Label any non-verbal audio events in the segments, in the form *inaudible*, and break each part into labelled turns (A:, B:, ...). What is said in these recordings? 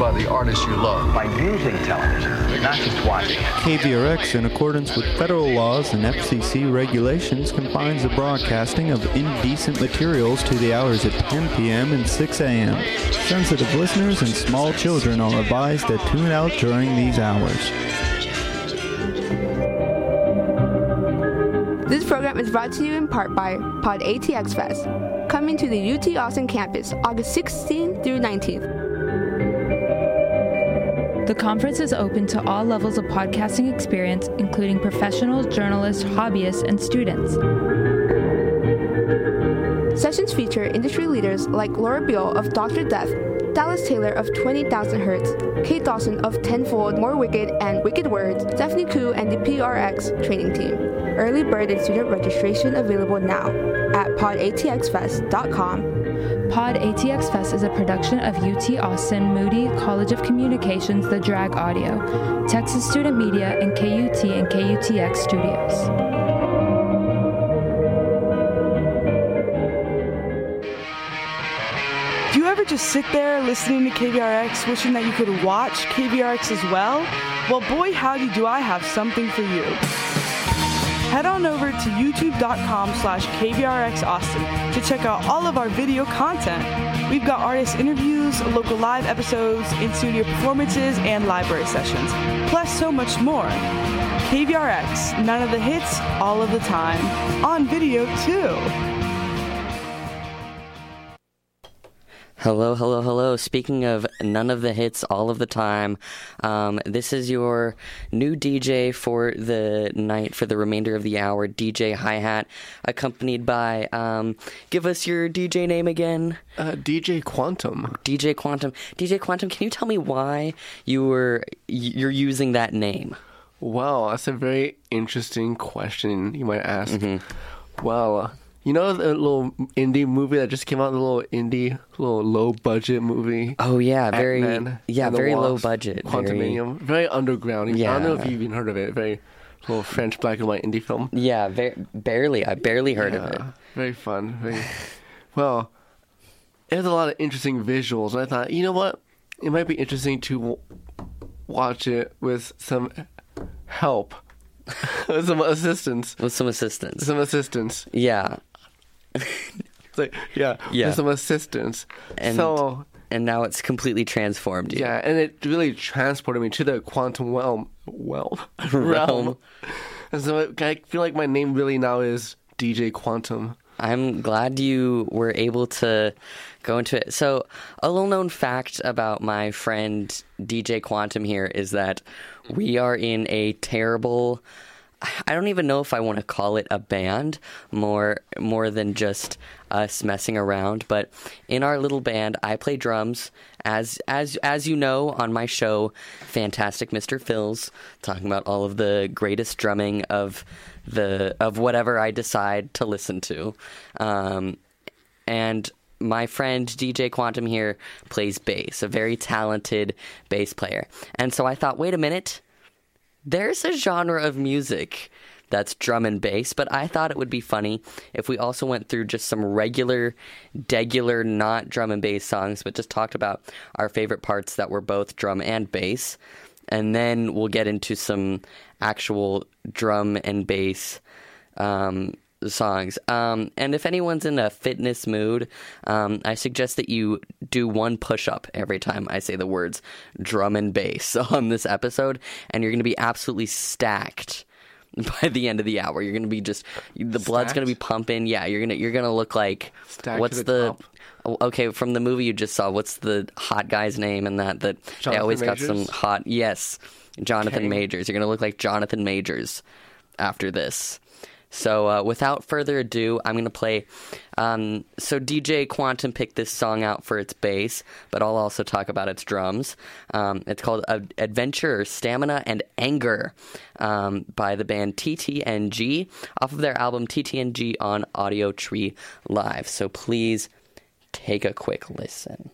A: by the artists you love.
B: By using television, not just watching it.
C: KVRX, in accordance with federal laws and FCC regulations, confines the broadcasting of indecent materials to the hours of 10 p.m. and 6 a.m. Sensitive listeners and small children are advised to tune out during these hours.
D: This program is brought to you in part by Pod ATX Fest, coming to the UT Austin campus August 16th through 19th.
E: The conference is open to all levels of podcasting experience, including professionals, journalists, hobbyists, and students.
D: Sessions feature industry leaders like Laura Beil of Dr. Death, Dallas Taylor of 20,000 Hertz, Kate Dawson of Tenfold, More Wicked, and Wicked Words, Stephanie Koo, and the PRX training team. Early bird and student registration available now at podatxfest.com.
E: Pod ATX Fest is a production of UT Austin, Moody, College of Communications, The Drag Audio, Texas Student Media, and KUT and KUTX Studios.
F: Do you ever just sit there listening to KVRX wishing that you could watch KVRX as well? Well, boy, howdy, do I have something for you. Head on over to youtube.com slash KVRX Austin to check out all of our video content. We've got artist interviews, local live episodes, in-studio performances, and library sessions, plus so much more. KVRX, none of the hits, all of the time. On video, too.
G: Hello, hello, hello. Speaking of none of the hits all of the time, um, this is your new DJ for the night, for the remainder of the hour, DJ Hi Hat, accompanied by, um, give us your DJ name again.
H: Uh, DJ Quantum.
G: DJ Quantum. DJ Quantum, can you tell me why you were, you're using that name?
H: Well, that's a very interesting question you might ask. Well, you know the little indie movie that just came out, the little indie, little low budget movie?
G: Oh, yeah, very,
H: Ant-Man
G: yeah, very low
H: Wasp,
G: budget. very-
H: Quantumanium. Very, underground. I don't know if you've even heard of it. Very little French black and white indie film.
G: Yeah, very, barely. I barely heard of it.
H: Very fun. Very *laughs* well. It has a lot of interesting visuals, and I thought, you know what, it might be interesting to w- watch it with some help, *laughs* with some assistance,
G: With some assistance.
H: some assistance.
G: Yeah. *laughs*
H: It's like, yeah,
G: Yeah.
H: with some assistance.
G: And
H: so
G: and now it's completely transformed you.
H: yeah, and it really transported me to the quantum realm, realm, *laughs*
G: Realm.
H: And so I feel like my name really now is DJ Quantum.
G: I'm glad you were able to go into it. So, a little known fact about my friend DJ Quantum here is that we are in a terrible I don't even know if I want to call it a band more more than just us messing around, but in our little band I play drums as as as you know on my show Fantastic Mr. Phil's talking about all of the greatest drumming of the of whatever I decide to listen to. Um, and my friend DJ Quantum here plays bass, a very talented bass player. And so I thought, wait a minute, there's a genre of music that's drum and bass, but I thought it would be funny if we also went through just some regular, degular, not drum and bass songs, but just talked about our favorite parts that were both drum and bass. And then we'll get into some actual drum and bass um, songs. Um, and if anyone's in a fitness mood, um, I suggest that you do one push up every time I say the words drum and bass *laughs* on this episode, and you're going to be absolutely stacked. *laughs* By the end of the hour, you're gonna be just the blood's gonna be pumping. Yeah, you're gonna you're gonna look like
H: Stacked to
G: what's
H: the
G: the, oh, okay from the movie you just saw? What's the hot guy's name and that that they
H: Jonathan
G: always got some hot yes, Jonathan. Majors. You're gonna look like Jonathan Majors after this. So uh, without further ado, I'm gonna play. Um, so DJ Quantum picked this song out for its bass, but I'll also talk about its drums. Um, it's called Ad- Adventure, Stamina, and Anger um, by the band TTNG off of their album TTNG on Audiotree Live. So please take a quick listen.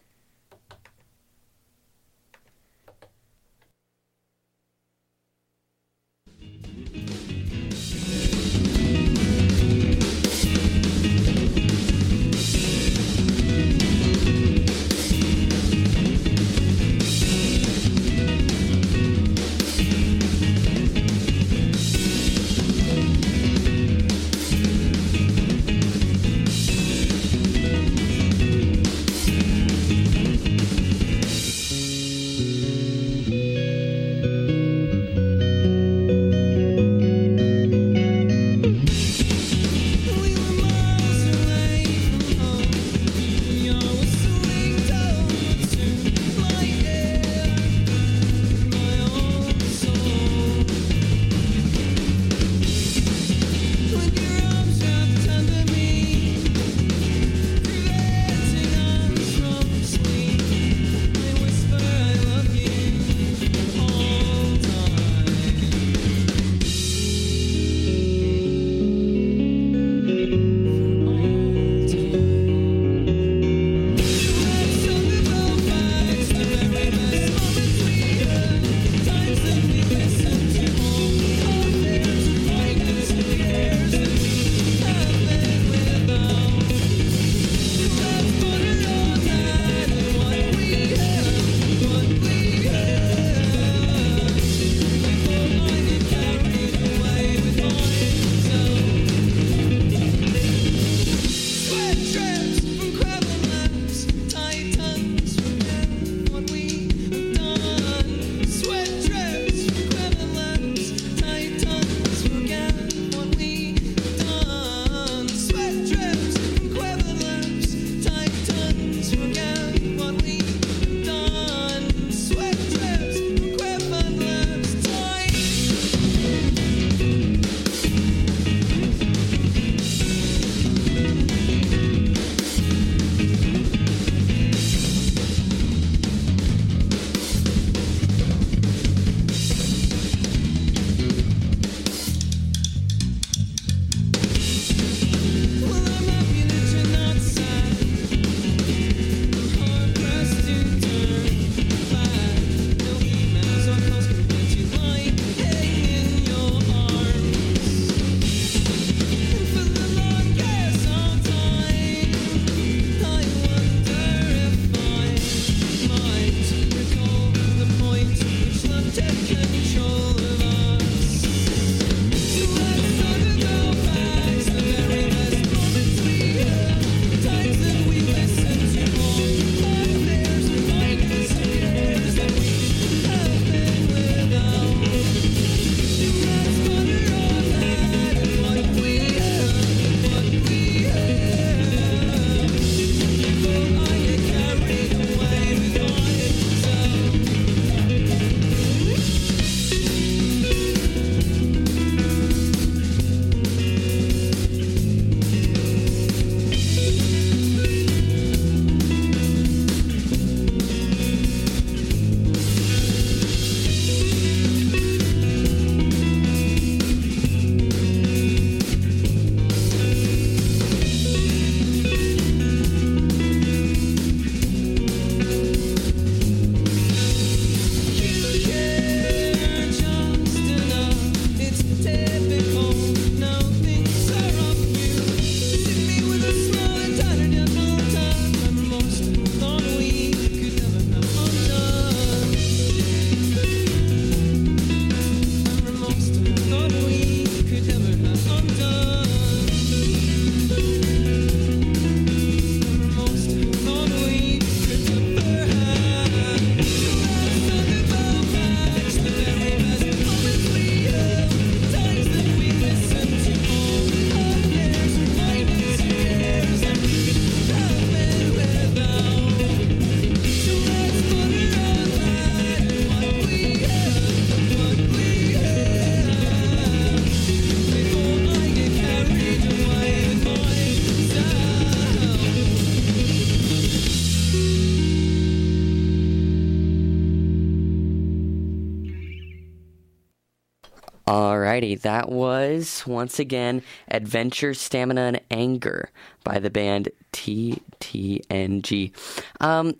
G: Alrighty, that was once again Adventure, Stamina, and Anger by the band TTNG. Um,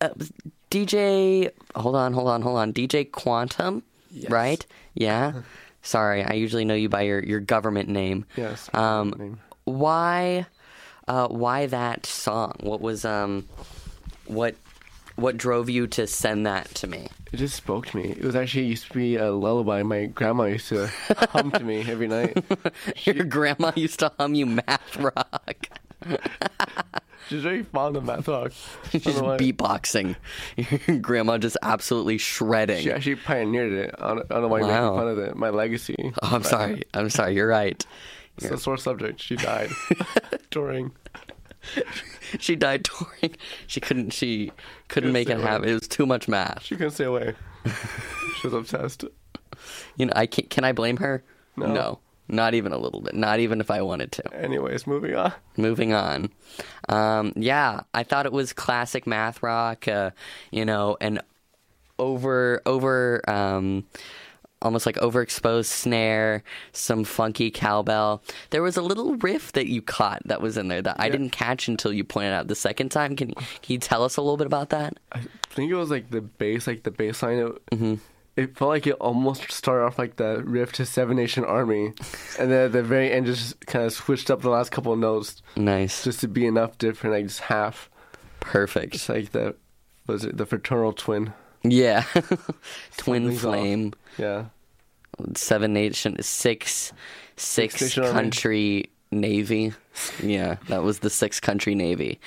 G: uh, DJ, hold on, hold on, hold on. DJ Quantum, right? Yeah. *laughs* Sorry, I usually know you by your, your government name.
H: Yes.
G: Um,
H: name.
G: why, uh, why that song? What was um, what, what drove you to send that to me?
H: It just spoke to me. It was actually used to be a lullaby my grandma used to hum to me every night. *laughs*
G: Your grandma used to hum you math rock. *laughs*
H: She's very fond of math rock. *laughs*
G: She's beatboxing. Your grandma just absolutely shredding.
H: She actually pioneered it. I don't, I don't know why you're
G: Wow.
H: making fun of it. My legacy.
G: Oh, I'm sorry. I'm sorry. You're right.
H: It's a sore subject. She died touring. *laughs*
G: She died touring. She couldn't. She couldn't make it
H: away.
G: happen. It was too much math.
H: She couldn't stay away. *laughs* she was obsessed.
G: You know. I can. Can I blame her?
H: No.
G: Not even a little bit. Not even if I wanted to.
H: Anyways, moving on.
G: Moving on. Um, yeah, I thought it was classic math rock. Uh, you know, and over over um, almost like overexposed snare, some funky cowbell. There was a little riff that you caught that was in there that I didn't catch until you pointed out the second time. Can you, can you tell us a little bit about that?
H: I think it was like the bass, like the bass line. It,
G: Mm-hmm.
H: it felt like it almost started off like the riff to Seven Nation Army, and then at the very end just kind of switched up the last couple of notes
G: Nice,
H: just to be enough different, like just half.
G: perfect.
H: It's like the was it the fraternal twin?
G: Yeah, *laughs* twin
H: Something's off.
G: flame.
H: Yeah,
G: seven nation six six
H: Six Nation Army.
G: country navy yeah that was the six country navy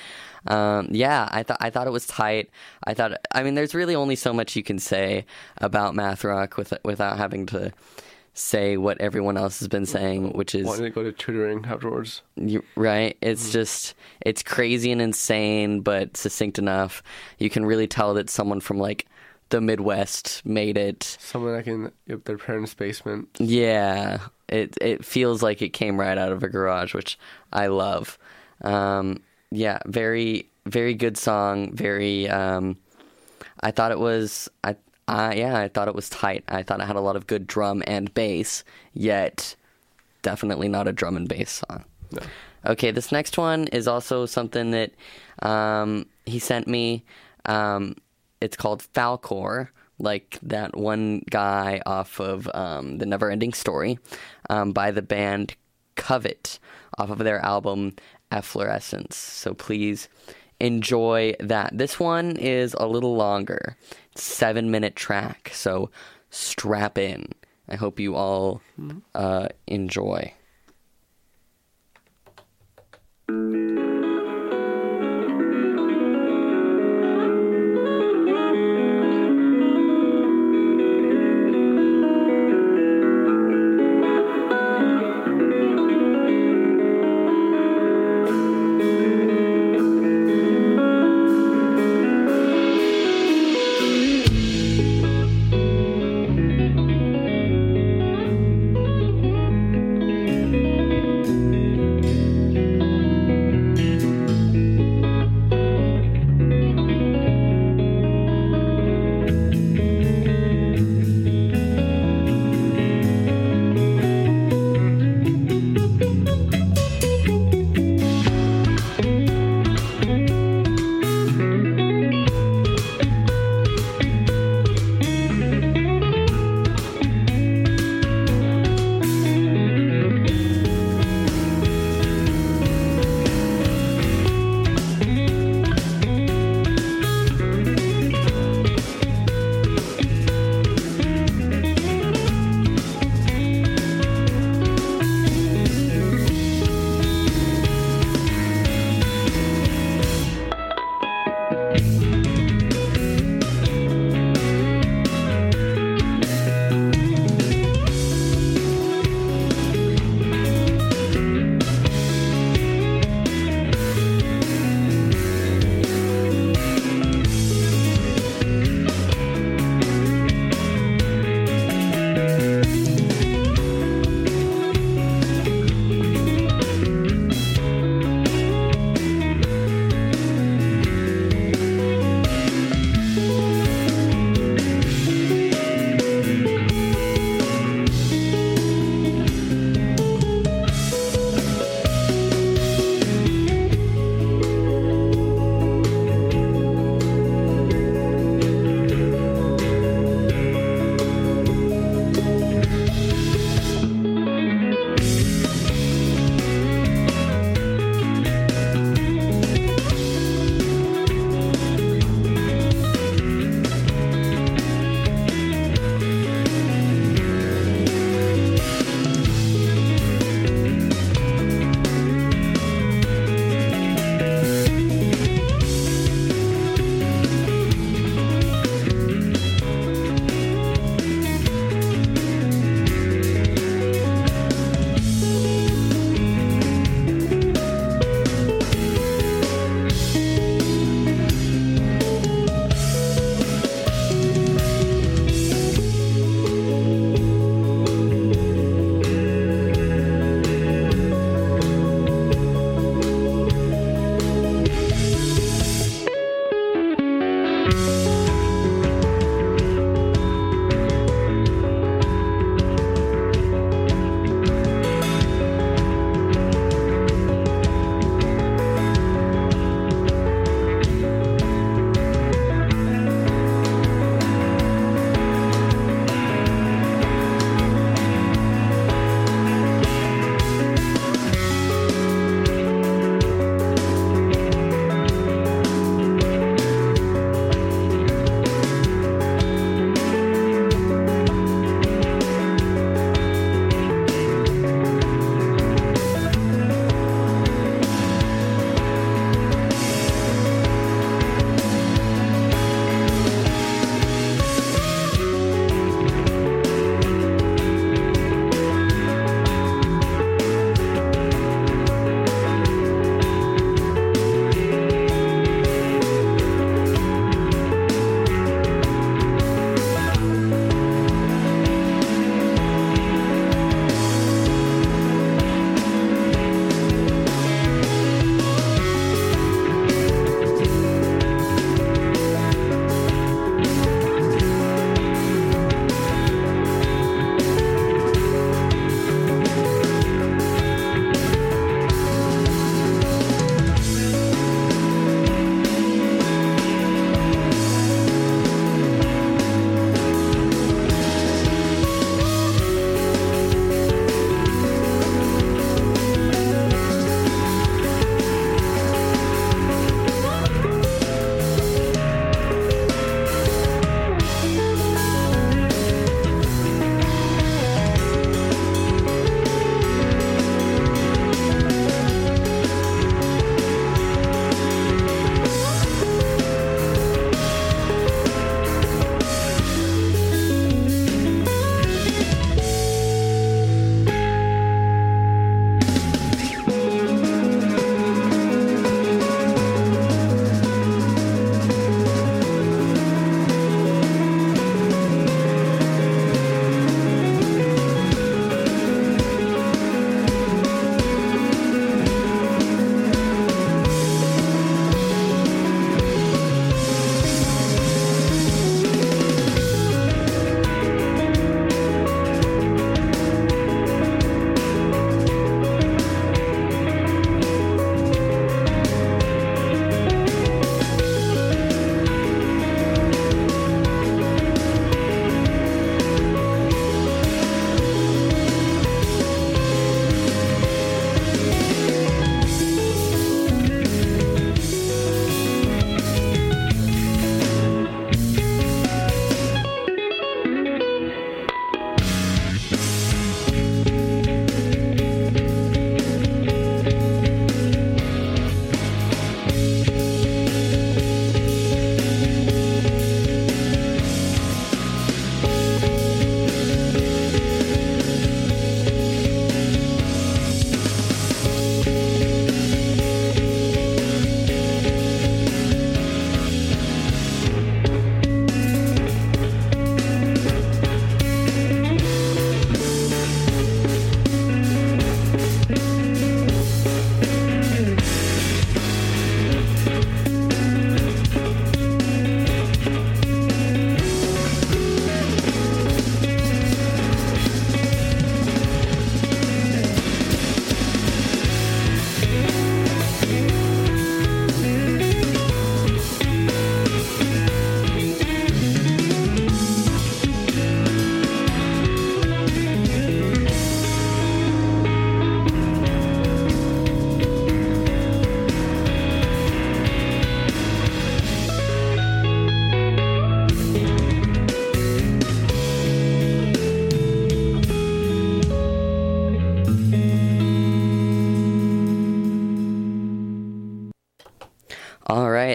G: um, yeah i thought i thought it was tight i thought i mean there's really only so much you can say about math rock with, without having to say what everyone else has been saying which is
H: wanted to go to tutoring afterwards.
G: you, right?
H: Mm-hmm.
G: It's just it's crazy and insane, but succinct enough. You can really tell that someone from like the Midwest made it.
H: Someone like in their parents' basement.
G: Yeah, it it feels like it came right out of a garage, which I love. Um, yeah, very very good song. Very. Um, I thought it was. I. Uh, yeah, I thought it was tight. I thought it had a lot of good drum and bass, yet definitely not a drum and bass song.
H: No.
G: Okay, this next one is also something that um, he sent me. Um, it's called Falkor, like that one guy off of um, the Never-Ending Story, um, by the band Covet, off of their album Efflorescence. So please enjoy that. This one is a little longer, seven minute track. So strap in. I hope you all uh, enjoy.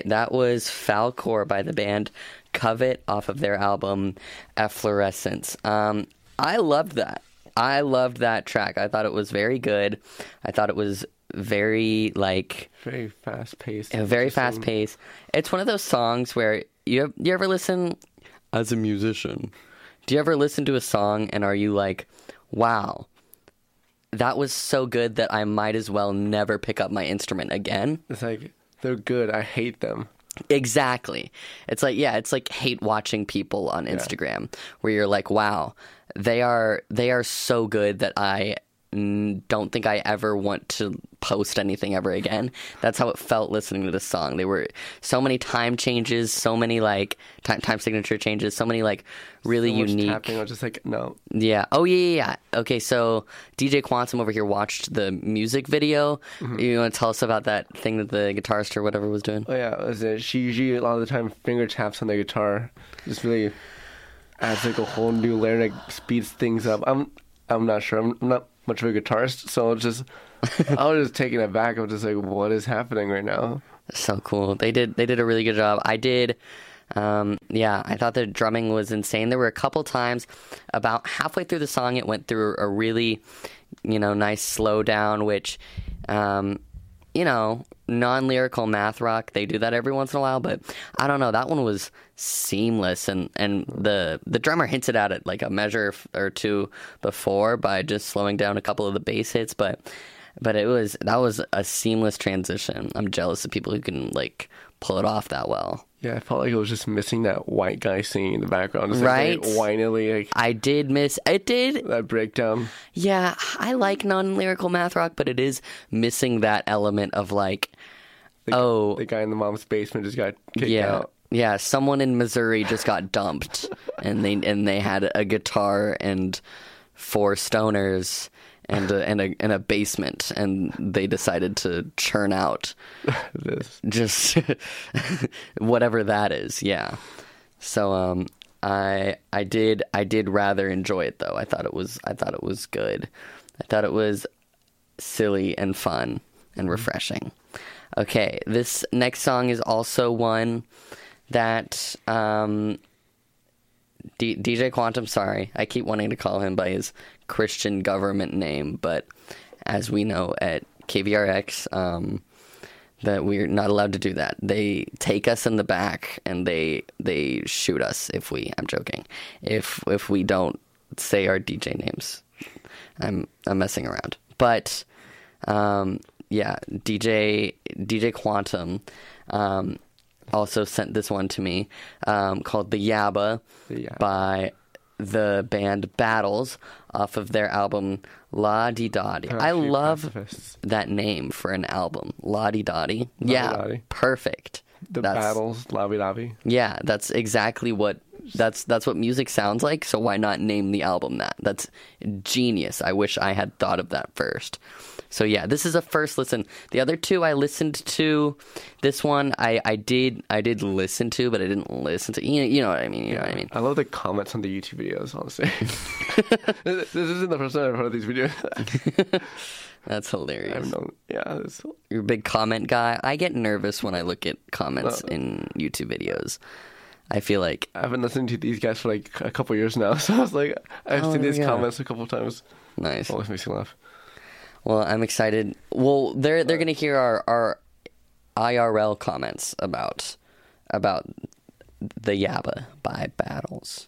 G: That was Falkor by the band Covet off of their album Efflorescence. Um, I loved that. I loved that track. I thought it was very good. I thought it was very like
H: Very fast paced.
G: a very fast paced. It's one of those songs where you you ever listen as a musician. Do you ever listen to a song and are you like, "Wow, that was so good that I might as well never pick up my instrument again"?
H: It's like they're good. I hate them.
G: Exactly. It's like yeah, it's like hate watching people on Instagram where you're like, "Wow, they are they are so good that I don't think I ever want to post anything ever again." That's how it felt listening to this song. There were so many time changes, so many like time time signature changes, so many like really
H: So
G: unique
H: tapping. I was just like, no.
G: yeah. Oh yeah, yeah, yeah. Okay, so DJ Quantum over here watched the music video. Mm-hmm. You want to tell us about that thing that the guitarist or whatever was doing?
H: Oh yeah, was it? She usually a lot of the time finger taps on the guitar. Just really adds like a whole new layer, like speeds things up. I'm I'm not sure. I'm not much of a guitarist, so it's just *laughs* I was just taken aback. I'm just like, what is happening right now?
G: So cool. They did they did a really good job. I did um, yeah, I thought the drumming was insane. There were a couple times about halfway through the song it went through a really, you know, nice slowdown which um, you know, non-lyrical math rock, they do that every once in a while, but I don't know, that one was seamless and and the the drummer hinted at it like a measure or two before by just slowing down a couple of the bass hits, but but it was that was a seamless transition. I'm jealous of people who can like pull it off that well.
H: Yeah, I felt like it was just missing that white guy singing in the background, just like,
G: Right?
H: very whinily, like
G: I did miss it did
H: that breakdown.
G: yeah, I like non-lyrical math rock, but it is missing that element of like
H: The,
G: Oh.
H: the guy in the mom's basement just got kicked
G: yeah.
H: out.
G: Yeah, someone in Missouri just got dumped and they and they had a guitar and four stoners and a, and a and a basement and they decided to churn out *laughs*
H: This.
G: just *laughs* whatever that is yeah. So um i i did i did rather enjoy it though. I thought it was i thought it was good. I thought it was silly and fun and refreshing. Okay this next song is also one that um D- DJ Quantum, sorry, I keep wanting to call him by his Christian government name, but as we know at KVRX, um, that we're not allowed to do that. They take us in the back and they they shoot us if we. I'm joking. If if we don't say our DJ names, I'm I'm messing around. But um, yeah, DJ DJ Quantum um, also sent this one to me um, called the Yabba
H: The Yabba.
G: by the band Battles off of their album La Di Da Di.
H: I
G: love
H: pacifists.
G: that name for an album, La Di Da Di.
H: Yeah,
G: perfect.
H: The
G: That's-
H: battles, lobby lobby.
G: Yeah, that's exactly what that's that's what music sounds like. So why not name the album that? That's genius. I wish I had thought of that first. So yeah, this is a first listen. The other two I listened to. This one I, I did I did listen to, but I didn't listen to. You know, you know what I mean. You know what I mean.
H: I love the comments on the YouTube videos, honestly. *laughs* this isn't the first time I've heard of these videos. *laughs*
G: That's hilarious.
H: Known, yeah, it's,
G: You're a big comment guy. I get nervous when I look at comments
H: Uh,
G: in YouTube videos. I feel like
H: I've been listening to these guys for like a couple years now, *laughs* so I was like, I've
G: Oh,
H: seen these
G: yeah.
H: comments a couple times.
G: nice.
H: Always makes me laugh.
G: Well, I'm excited. Well, they're they're uh, gonna hear our our IRL comments about about the Yabba by battles.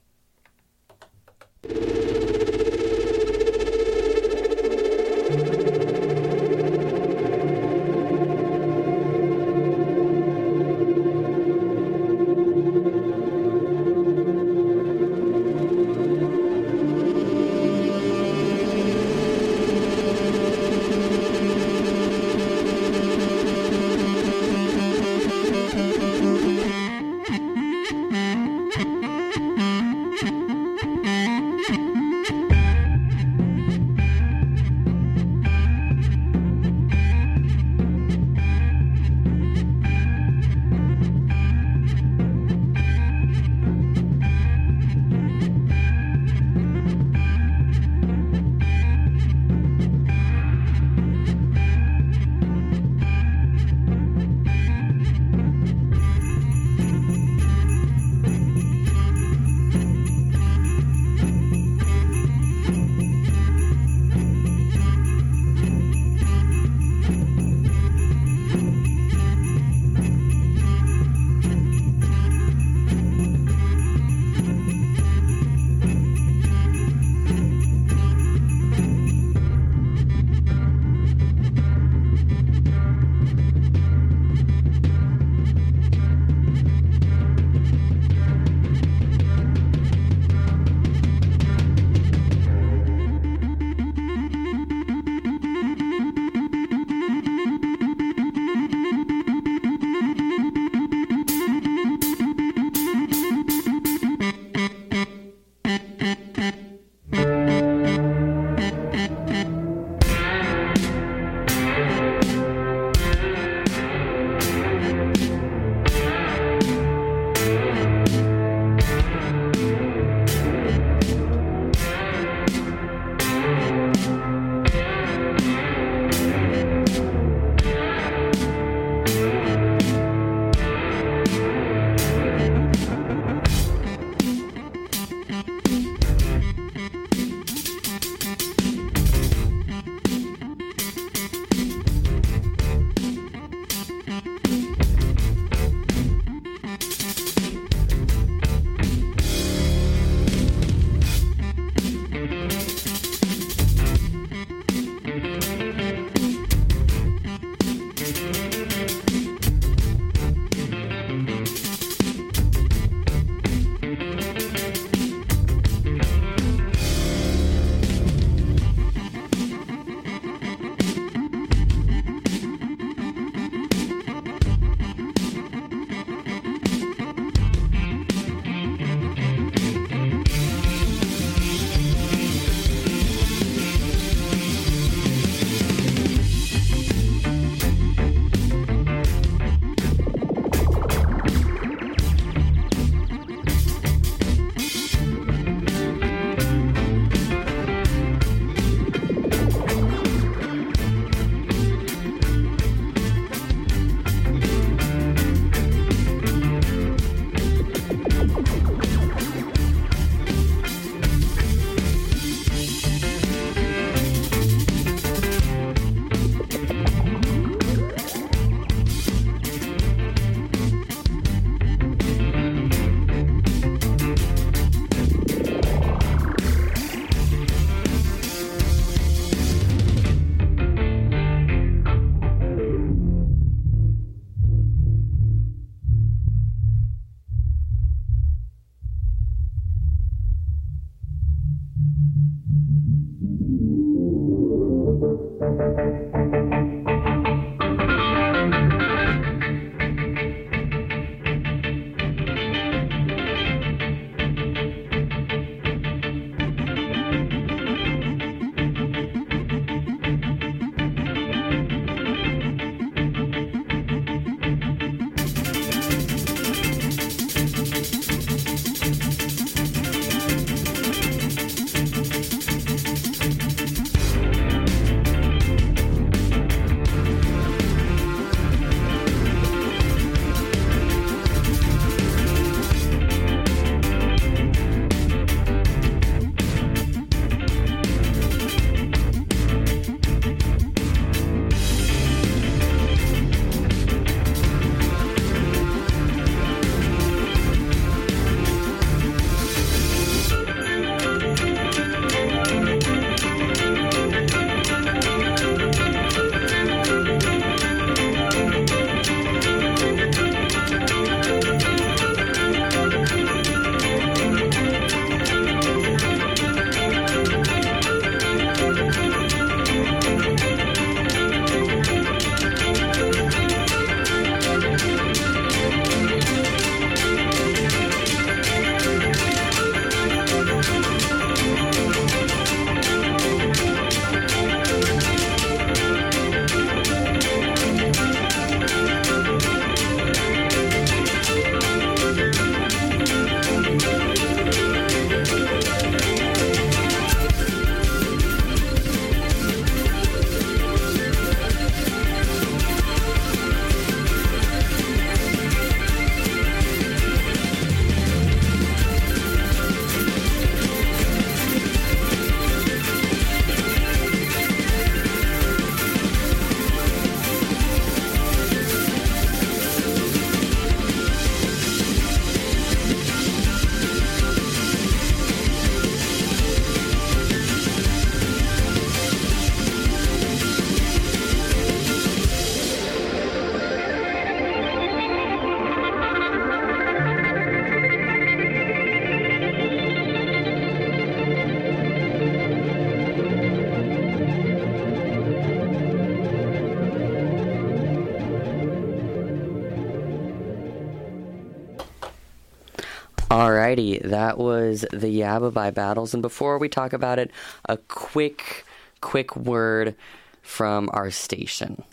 G: Alrighty, that was the Yabba by Battles. And before we talk about it, a quick, quick word from our station.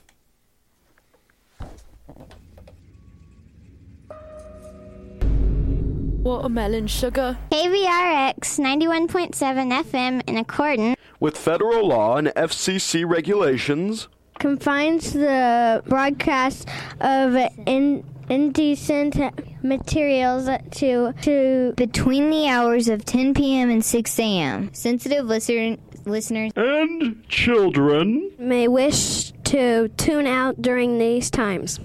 A: Watermelon sugar.
I: KVRX 91.7 FM in accordance
J: with federal law and FCC regulations
I: confines the broadcast of in, indecent materials to to between the hours of 10 p.m. and 6 a.m. Sensitive listener, listeners
J: and children
I: may wish to tune out during these times.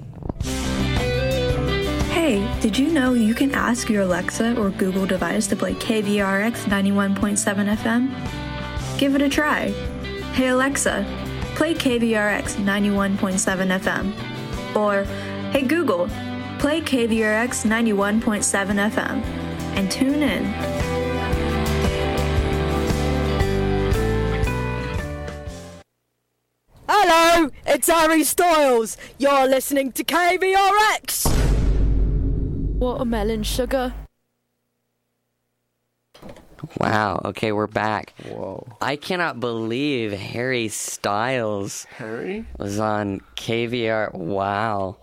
K: Hey, did you know you can ask your Alexa or Google device to play KVRX 91.7 FM? Give it a try. Hey Alexa, play KVRX 91.7 FM. Or, hey Google, play KVRX 91.7 FM and tune in.
L: Hello, it's Harry Styles. You're listening to KVRX.
A: Watermelon sugar.
G: Wow. Okay, we're back.
H: Whoa.
G: I cannot believe Harry Styles
H: Harry?
G: was on KVR. Wow.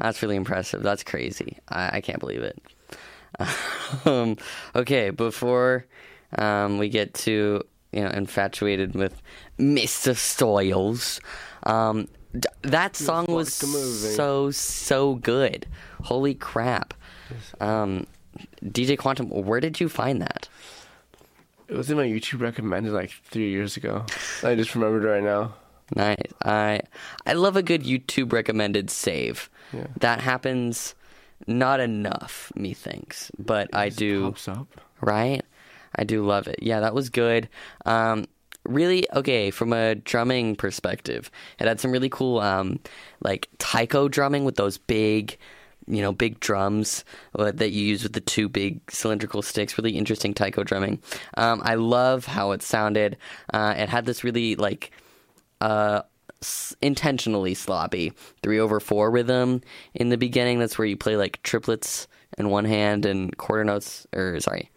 G: That's really impressive. That's crazy. I, I can't believe it. *laughs* um, okay, before um, we get to you know infatuated with Mr. Styles, um, d- that song was so so good. Holy crap! Um, DJ Quantum, where did you find that?
H: It was in my YouTube recommended like three years ago. I just remembered right now.
G: Nice. I I love a good YouTube recommended save.
H: Yeah.
G: That happens not enough, methinks, but I do.
H: Pops up.
G: Right? I do love it. Yeah, that was good. Um, really okay from a drumming perspective. It had some really cool, um, like taiko drumming with those big, you know, big drums uh, that you use with the two big cylindrical sticks. Really interesting taiko drumming. Um, I love how it sounded. Uh, it had this really like. Uh, intentionally sloppy three over four rhythm in the beginning. That's where you play like triplets in one hand and quarter notes, or sorry,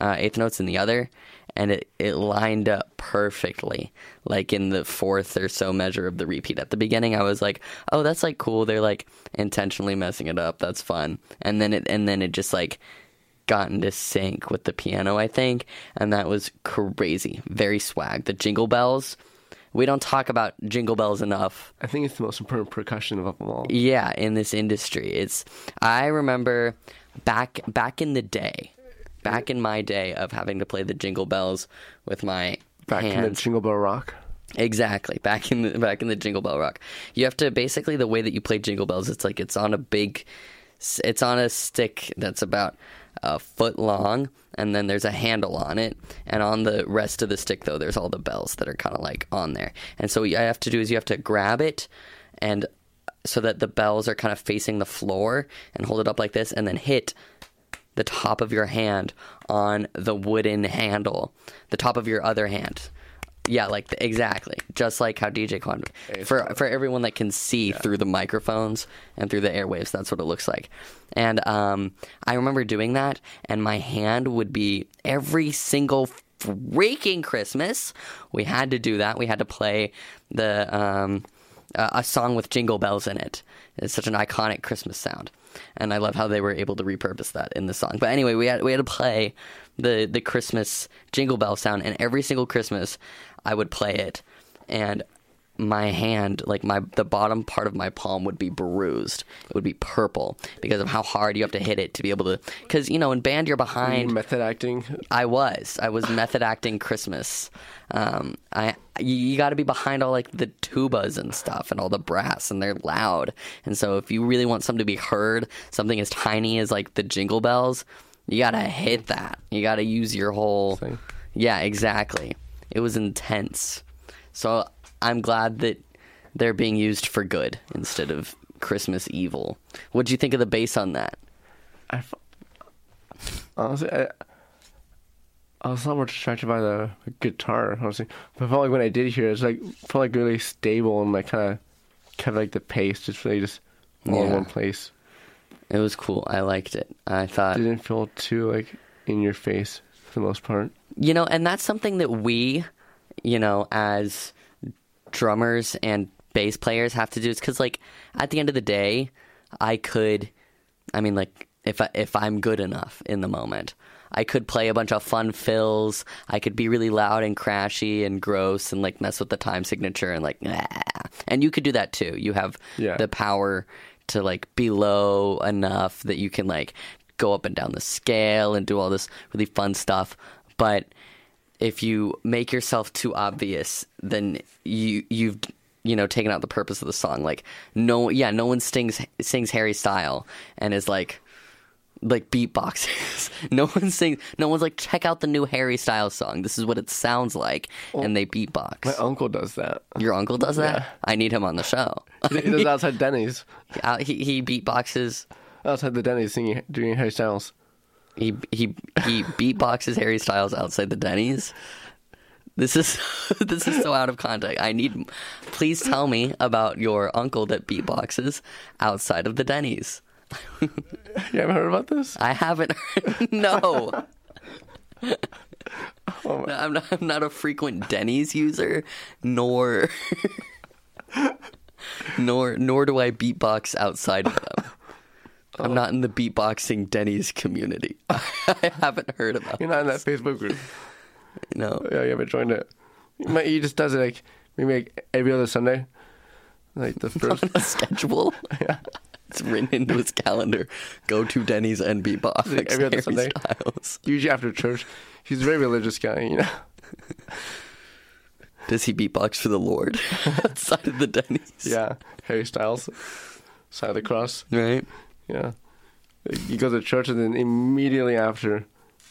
G: uh, eighth notes in the other, and it it lined up perfectly. Like in the fourth or so measure of the repeat at the beginning, I was like, oh, that's like cool. They're like intentionally messing it up. That's fun. And then it and then it just like got into sync with the piano, I think, and that was crazy. Very swag. The jingle bells. We don't talk about jingle bells enough.
H: I think it's the most important percussion of them all.
G: Yeah, in this industry, it's. I remember back back in the day, back in my day of having to play the jingle bells with my
H: Back in the. Jingle Bell Rock.
G: Exactly. Back in the back in the Jingle Bell Rock. You have to basically the way that you play Jingle Bells, it's like it's on a big it's on a stick that's about a foot long and then there's a handle on it and on the rest of the stick though there's all the bells that are kind of like on there. And so what you have to do is you have to grab it and so that the bells are kind of facing the floor and hold it up like this and then hit the top of your hand on the wooden handle, the top of your other hand. Yeah, like the, exactly, just like how DJ Quantum for for everyone that can see through the microphones and through the airwaves. That's what it looks like. And um, I remember doing that, and my hand would be every single freaking Christmas. We had to do that. We had to play the um, a a song with jingle bells in it. It's such an iconic Christmas sound, and I love how they were able to repurpose that in the song. But anyway, we had we had to play the the Christmas jingle bell sound, and every single Christmas I would play it, and my hand, like my the bottom part of my palm, would be bruised. It would be purple because of how hard you have to hit it to be able to. Because you know, in band, you're behind.
H: method acting.
G: I was. I was method acting Christmas. Um, I you, you got to be behind all like the tubas and stuff and all the brass and they're loud. And so if you really want something to be heard, something as tiny as like the jingle bells, you got to hit that. You got to use your whole. Thing. Yeah, exactly. It was intense. So I'm glad that they're being used for good instead of Christmas evil. What'd you think of the bass on that?
H: I f- honestly, I, I was a lot more distracted by the guitar, honestly. But I felt like when I did hear it, it's like felt like really stable and like kind of kept like the pace, just really just all in one place.
G: It was cool. I liked it. I thought it
H: Didn't feel too like in your face for the most part.
G: You know, and that's something that we, you know, as drummers and bass players have to do is because, like, at the end of the day, I could, I mean, like, if I, if I'm good enough in the moment, I could play a bunch of fun fills. I could be really loud and crashy and gross and like mess with the time signature and like, nah. and you could do that too. You have
H: Yeah.
G: the power to like be low enough that you can like go up and down the scale and do all this really fun stuff. But if you make yourself too obvious, then you you've you know taken out the purpose of the song. Like no, yeah, no one sings sings Harry style and is like like beatboxes. *laughs* no one sings. No one's like check out the new Harry Styles song. This is what it sounds like, and they beatbox.
H: My uncle does that.
G: Your uncle does that.
H: Yeah.
G: I need him on the show.
H: He he does *laughs* outside Denny's.
G: He he beatboxes.
H: Outside the Denny's singing doing Harry Styles.
G: He he he beatboxes Harry Styles outside the Denny's. This is *laughs* this is so out of context. I need. Please tell me about your uncle that beatboxes outside of the Denny's. *laughs*
H: You haven't heard about this?
G: I haven't. Heard, *laughs* no.
H: Oh
G: No, I'm not. I'm not a frequent Denny's user, nor nor nor do I beatbox outside of them. I'm oh. not in the beatboxing Denny's community. *laughs* I haven't heard about.
H: You're not in that Facebook group.
G: No.
H: Yeah, you haven't joined it. You might- He just does it like maybe like every other Sunday. Like the *laughs* first
G: on a schedule. *laughs*
H: yeah.
G: It's written into his calendar. Go to Denny's and beatbox.
H: Like every other
G: Harry
H: Sunday.
G: Styles.
H: Usually after church. He's a very religious guy, you know.
G: Does he beatbox for the Lord outside of the Denny's?
H: Yeah. Harry Styles. Side of the cross.
G: Right.
H: Yeah. He goes to church and then immediately after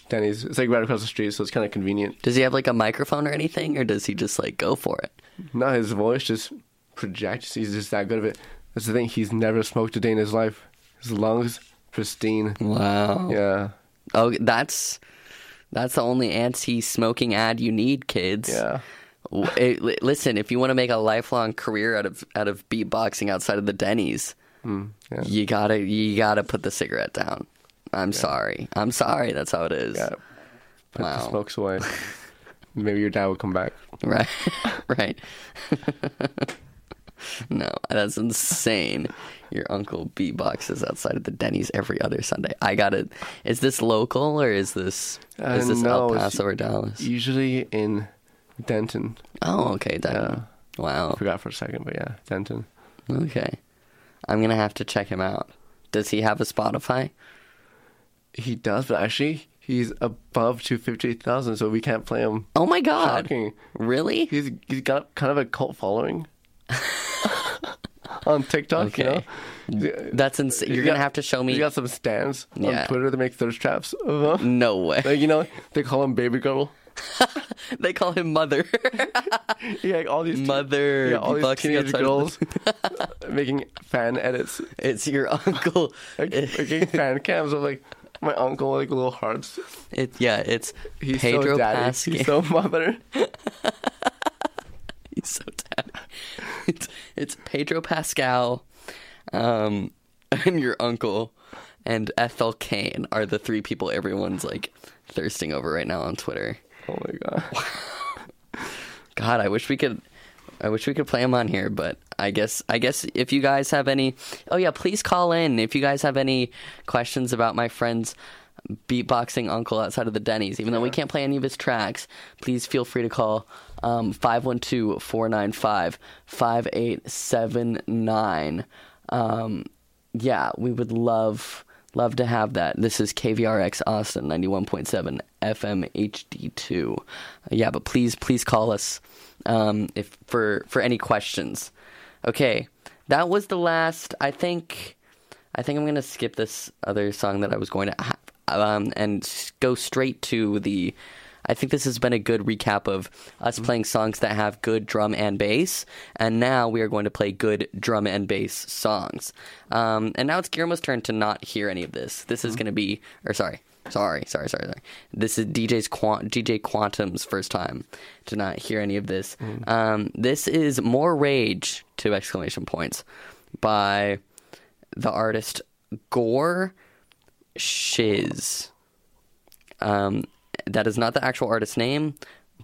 H: Denny's. It's like right across the street, so it's kind of convenient.
G: Does he have like a microphone or anything, or does he just like go for it?
H: No, his voice just projects. He's just that good of it. That's the thing. He's never smoked a day in his life. His lungs pristine.
G: Wow.
H: Yeah.
G: Oh, that's that's the only anti-smoking ad you need, kids.
H: Yeah.
G: Eh, listen, if you want to make a lifelong career out of out of beatboxing outside of the Denny's,
H: Mm, yeah.
G: you gotta you gotta put the cigarette down. I'm sorry. I'm sorry. That's how it is.
H: Yeah. Put the smokes away. *laughs* Maybe your dad will come back.
G: Right. *laughs* right. *laughs* no, that's insane. Your uncle beatboxes outside of the Denny's every other Sunday. I got it. Is this local or is this is
H: Uh,
G: this
H: no,
G: El Paso or Dallas?
H: Usually in Denton.
G: Oh, okay, Denton. Wow.
H: Forgot for a second, but yeah, Denton.
G: Okay. I'm gonna have to check him out. Does he have a Spotify?
H: He does, but actually, he's above 258,000, so we can't play him.
G: Oh my god.
H: Shocking.
G: Really?
H: He's he's got kind of a cult following *laughs* on TikTok. You
G: Okay.
H: know,
G: That's insane. You're gonna
H: got-
G: have to show me.
H: He's got some stands
G: Yeah.
H: on Twitter that make thirst traps. him.
G: No way.
H: Like you know, they call him Baby Girl. *laughs*
G: They call him Mother.
H: Yeah, like all these teen-
G: Mother.
H: yeah, all these teenage girls *laughs* *laughs* making fan edits,
G: It's your uncle.
H: making fan cams of like my uncle, like little hearts.
G: It, yeah, it's
H: He's
G: Pedro
H: so daddy.
G: Pascal.
H: He's so mother.
G: He's so daddy. It's, it's Pedro Pascal, um, and your uncle, and Ethel Cain are the three people everyone's like thirsting over right now on Twitter.
H: Oh my god. *laughs*
G: God, I wish we could. I wish we could play them on here, but I guess I guess if you guys have any, oh yeah, please call in if you guys have any questions about my friend's beatboxing uncle outside of the Denny's. Even though we can't play any of his tracks, please feel free to call um, 512-495-5879. Um, yeah, we would love love to have that. This is KVRX Austin 91.7 FM HD2. yeah, but please please call us um, if for for any questions. Okay, that was the last. I think I think I'm gonna skip this other song that I was going to have um, and go straight to the. I think this has been a good recap of us playing songs that have good drum and bass, and now we are going to play good drum and bass songs. Um, and now it's Guillermo's turn to not hear any of this. This is going to be, or sorry, sorry, sorry, sorry, sorry. This is DJ's Quant- DJ Quantum's first time to not hear any of this. Um, this is "More Rage" two exclamation points by the artist Gore Shiz. Um, that is not the actual artist name,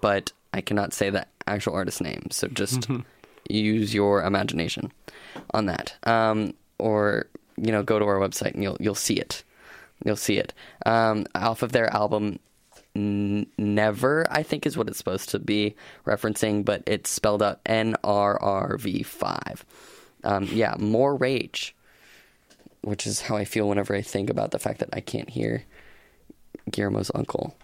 G: but I cannot say the actual artist name. So just *laughs* use your imagination on that. Um, or you know, go to our website and you'll you'll see it. You'll see it. Um, off of their album N- Never, I think is what it's supposed to be referencing, but it's spelled out N R R V five. Um, yeah, more rage, which is how I feel whenever I think about the fact that I can't hear Guillermo's uncle.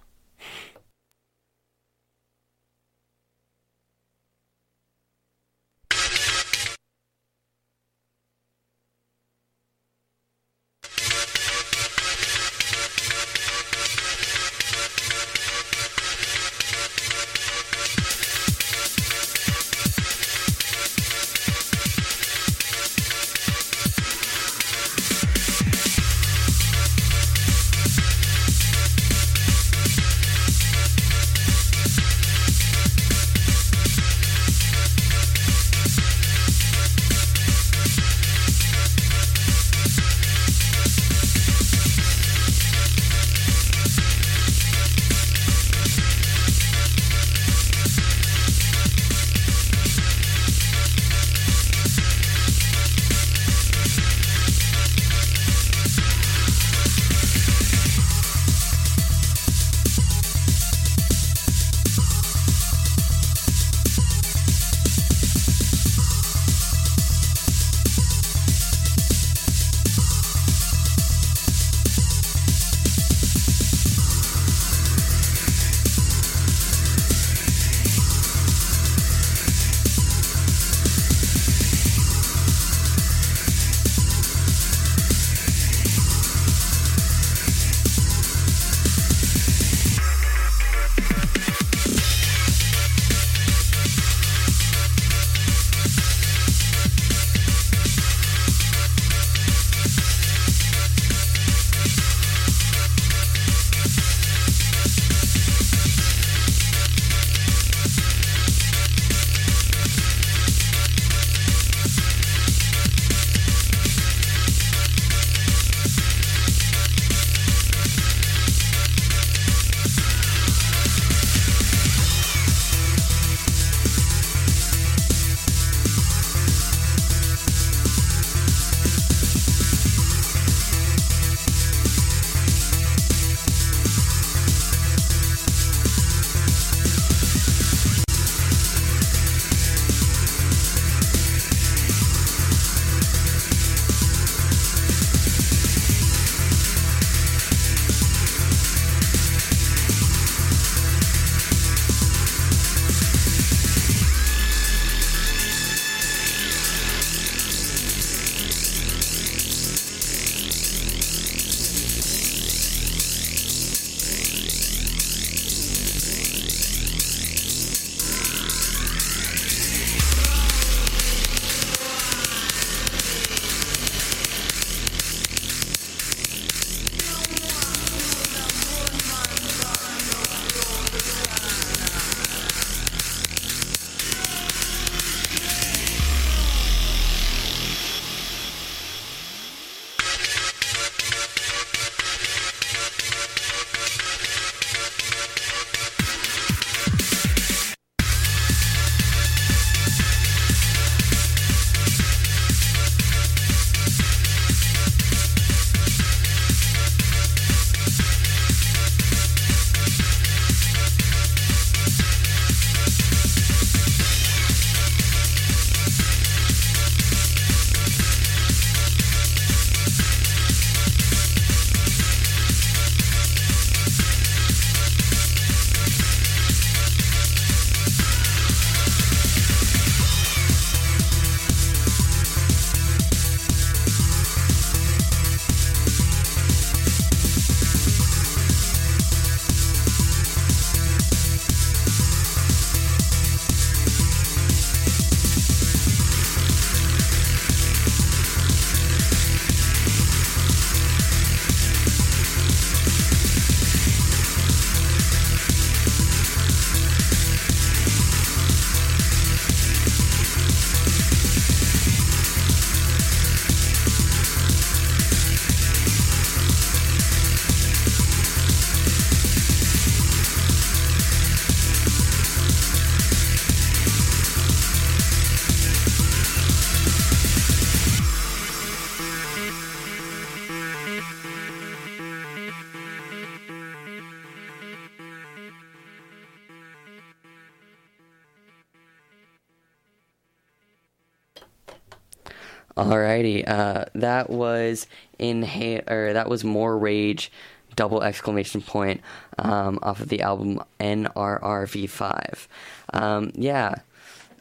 G: Alrighty, uh, that was inhale or that was more rage, double exclamation point, um, off of the album NRRV5. Um, yeah,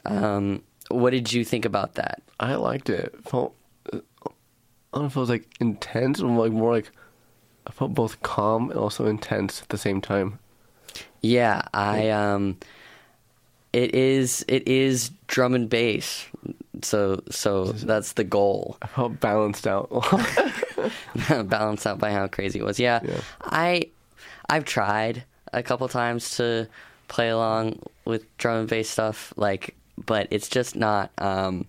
G: um, what did you think about that?
H: I liked it. it felt, I don't know if it was like intense or like more like I felt both calm and also intense at the same time.
G: Yeah, I um, it is it is drum and bass, so so that's the goal. *laughs*
H: Felt balanced out. *laughs*
G: balanced out by how crazy it was. Yeah,
H: Yeah.
G: I I've tried a couple times to play along with drum and bass stuff, like, but it's just not um,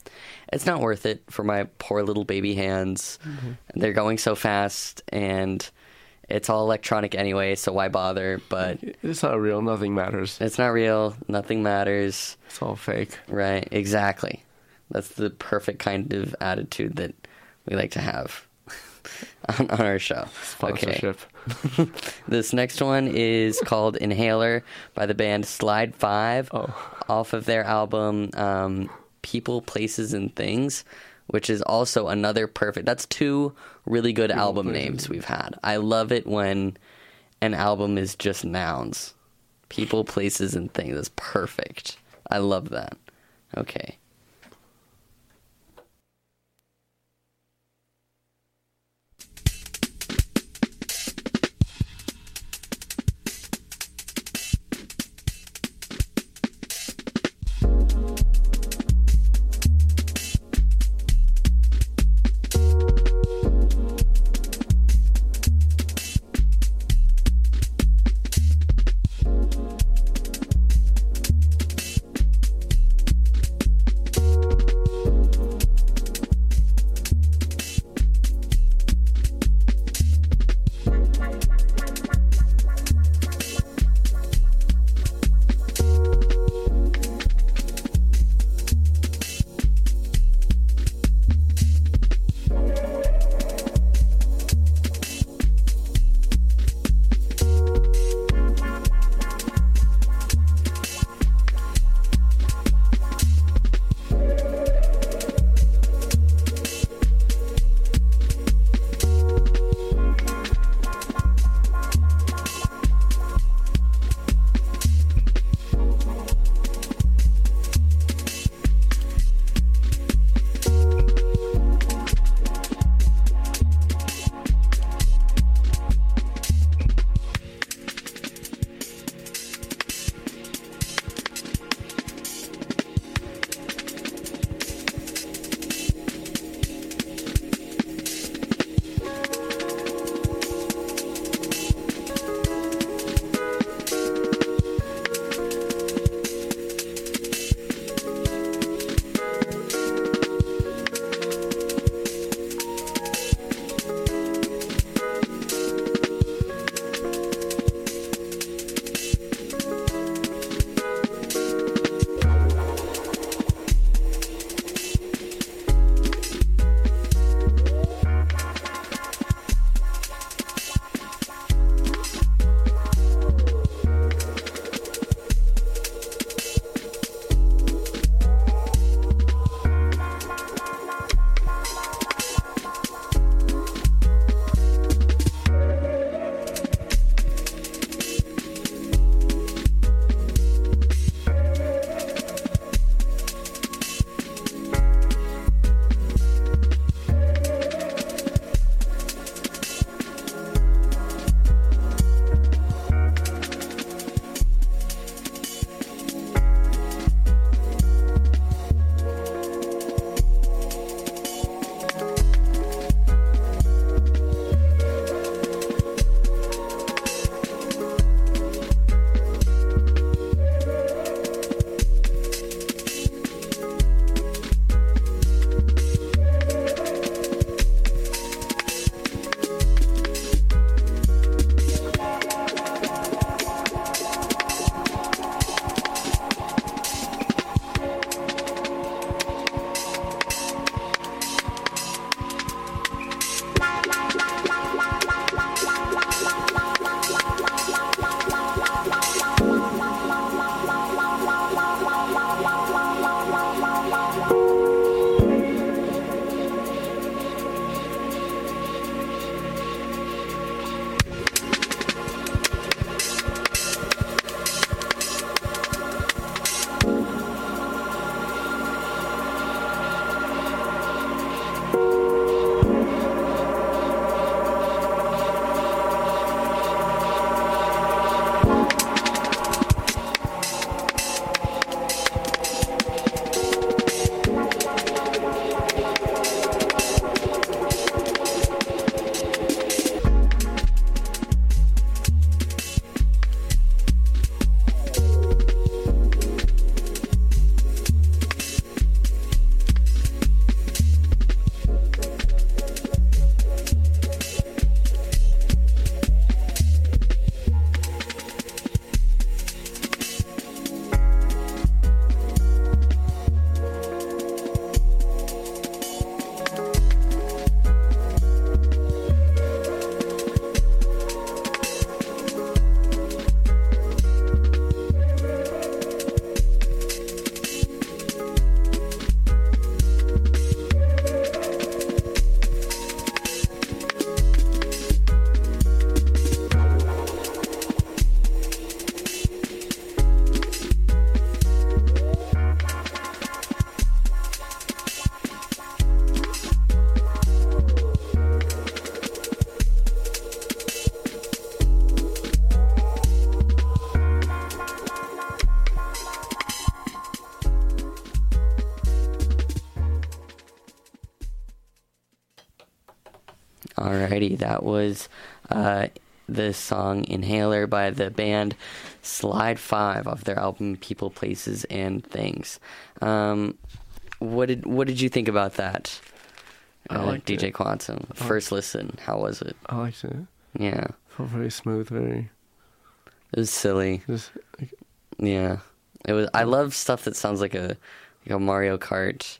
G: it's not worth it for my poor little baby hands.
H: Mhm.
G: They're going so fast and. It's all electronic anyway, so why bother? But
H: it's not real. Nothing matters.
G: It's not real. Nothing matters.
H: It's all fake.
G: Right. Exactly. That's the perfect kind of attitude that we like to have *laughs* on, on our show.
H: Sponsorship.
G: Okay. *laughs* this next one is called Inhaler by the band Slide Five, off of their album um, People, Places, and Things, which is also another perfect. That's two really good album names we've had. I love it when an album is just nouns. People, places, and things. That's perfect. I love that. Okay. Alrighty, that was uh, the song Inhaler by the band Slide 5 off their album People, Places, and Things. Um, what did what did you think about that?
H: I
G: Uh, DJ
H: it.
G: Quantum.
H: I
G: First listen, how was it?
H: I liked it.
G: Yeah.
H: Felt very smooth, very.
G: It was silly.
H: Just like,
G: Yeah. It was I love stuff that sounds like a like a Mario Kart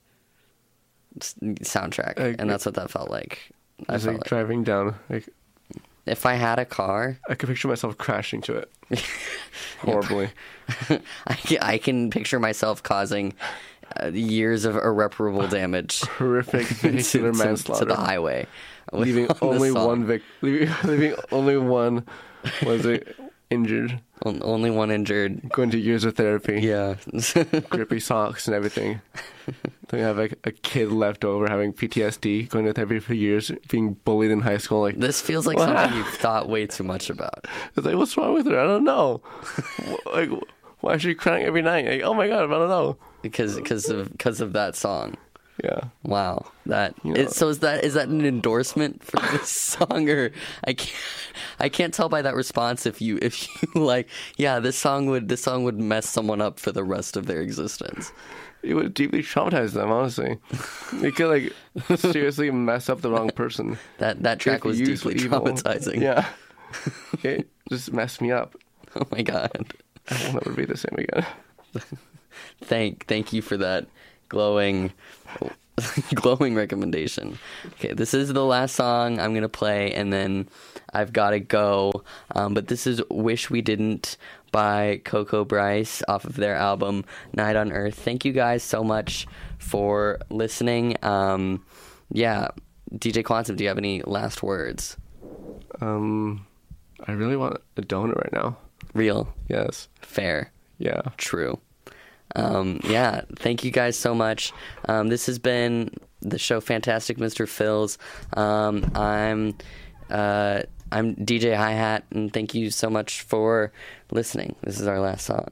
G: soundtrack.
H: I-
G: and that's what that felt like. I
H: just
G: felt
H: like driving down. Like
G: if I had a car,
H: I could picture myself crashing to it. *laughs* Horribly. *laughs*
G: I can, I can picture myself causing uh, years of irreparable damage. *laughs*
H: Horrific vehicular
G: to, to,
H: manslaughter.
G: to the highway, with-
H: leaving
G: on
H: only
G: song.
H: one vic- leaving, leaving only one was it injured.
G: On- only one injured.
H: Going to years of therapy.
G: Yeah. *laughs*
H: Grippy socks and everything. *laughs* You have like a kid left over having PTSD, going to therapy for years, being bullied in high school. Like
G: This feels like
H: Wow.
G: something *laughs* you've thought way too much about.
H: It's like, what's wrong with her? I don't know. Like, why is she crying every night? Like, oh my god, I don't know.
G: Because because of because of that song.
H: Yeah.
G: Wow. That
H: You know-
G: it, so is that is that an endorsement for this *laughs* song or I can't I can't tell by that response if you if you *laughs* like yeah this song would this song would mess someone up for the rest of their existence.
H: It would deeply traumatize them, honestly. *laughs* It could like seriously mess up the wrong person.
G: That that track was deeply
H: evil.
G: traumatizing.
H: Yeah. It just messed me up.
G: Oh my god.
H: I will never be the same again.
G: Thank thank you for that glowing *laughs* glowing recommendation. Okay, this is the last song I'm gonna play, and then I've gotta go. Um, but this is "Wish We Didn't" by Coco Bryce off of their album "Night on Earth." Thank you guys so much for listening. Um, yeah, DJ Quantum, do you have any last words?
H: Um, I really want a donut right now.
G: Real,
H: Yes.
G: fair.
H: Yeah.
G: True. Um, yeah, thank you guys so much. Um, this has been the show Fantastic Mr. Phil's. Um, I'm uh, I'm DJ Hi Hat, and thank you so much for listening. This is our last song.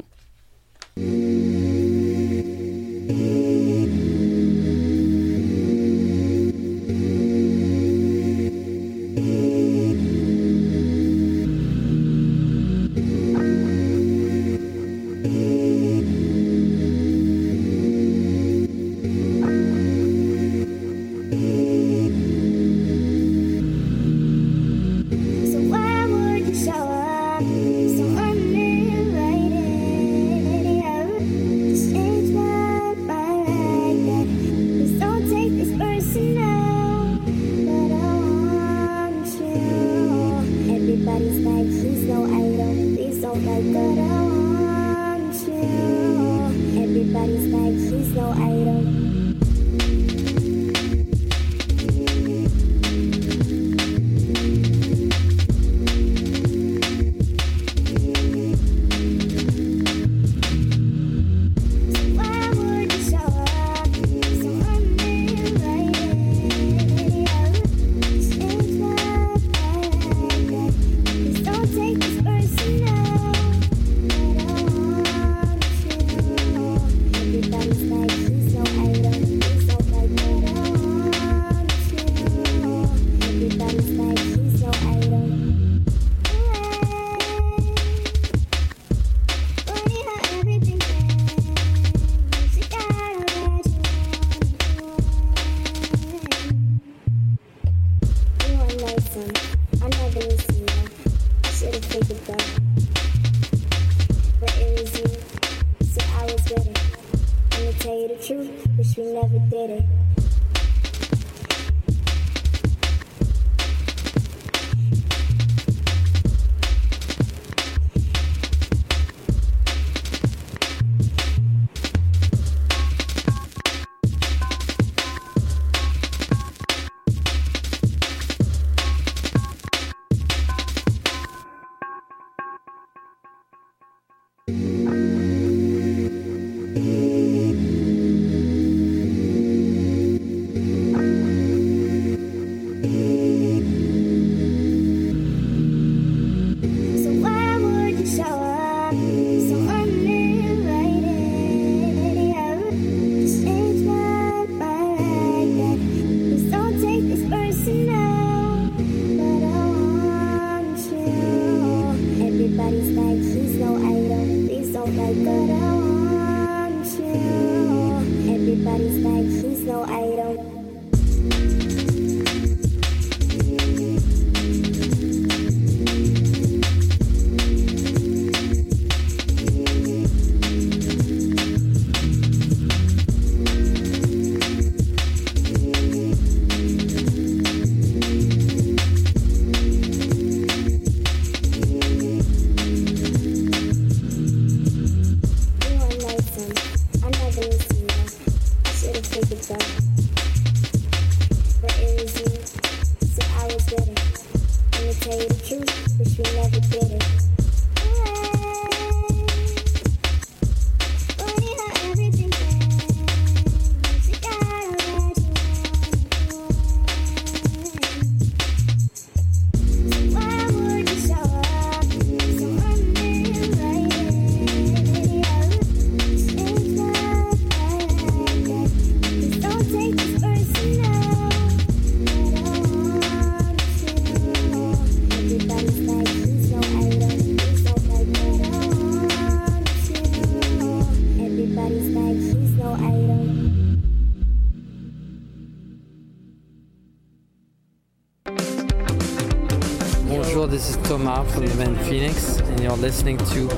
M: Listening to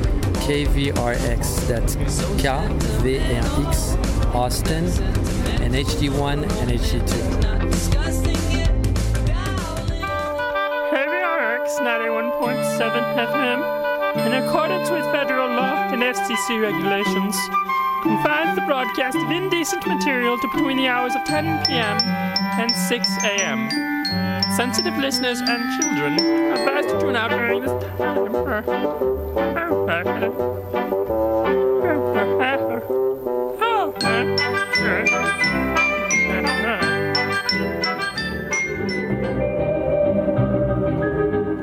M: KVRX. That's KVRX Austin, and HD1 and HD2.
N: KVRX 91.7 FM, in accordance with federal law and FCC regulations, confines the broadcast of indecent material to between the hours of 10 p.m. and 6 a.m. Sensitive listeners and children are advised to tune out during this time.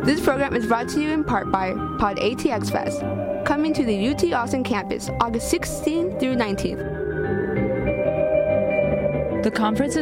D: This program is brought to you in part by Pod ATX Fest, coming to the UT Austin campus August 16th through 19th.
E: The conference is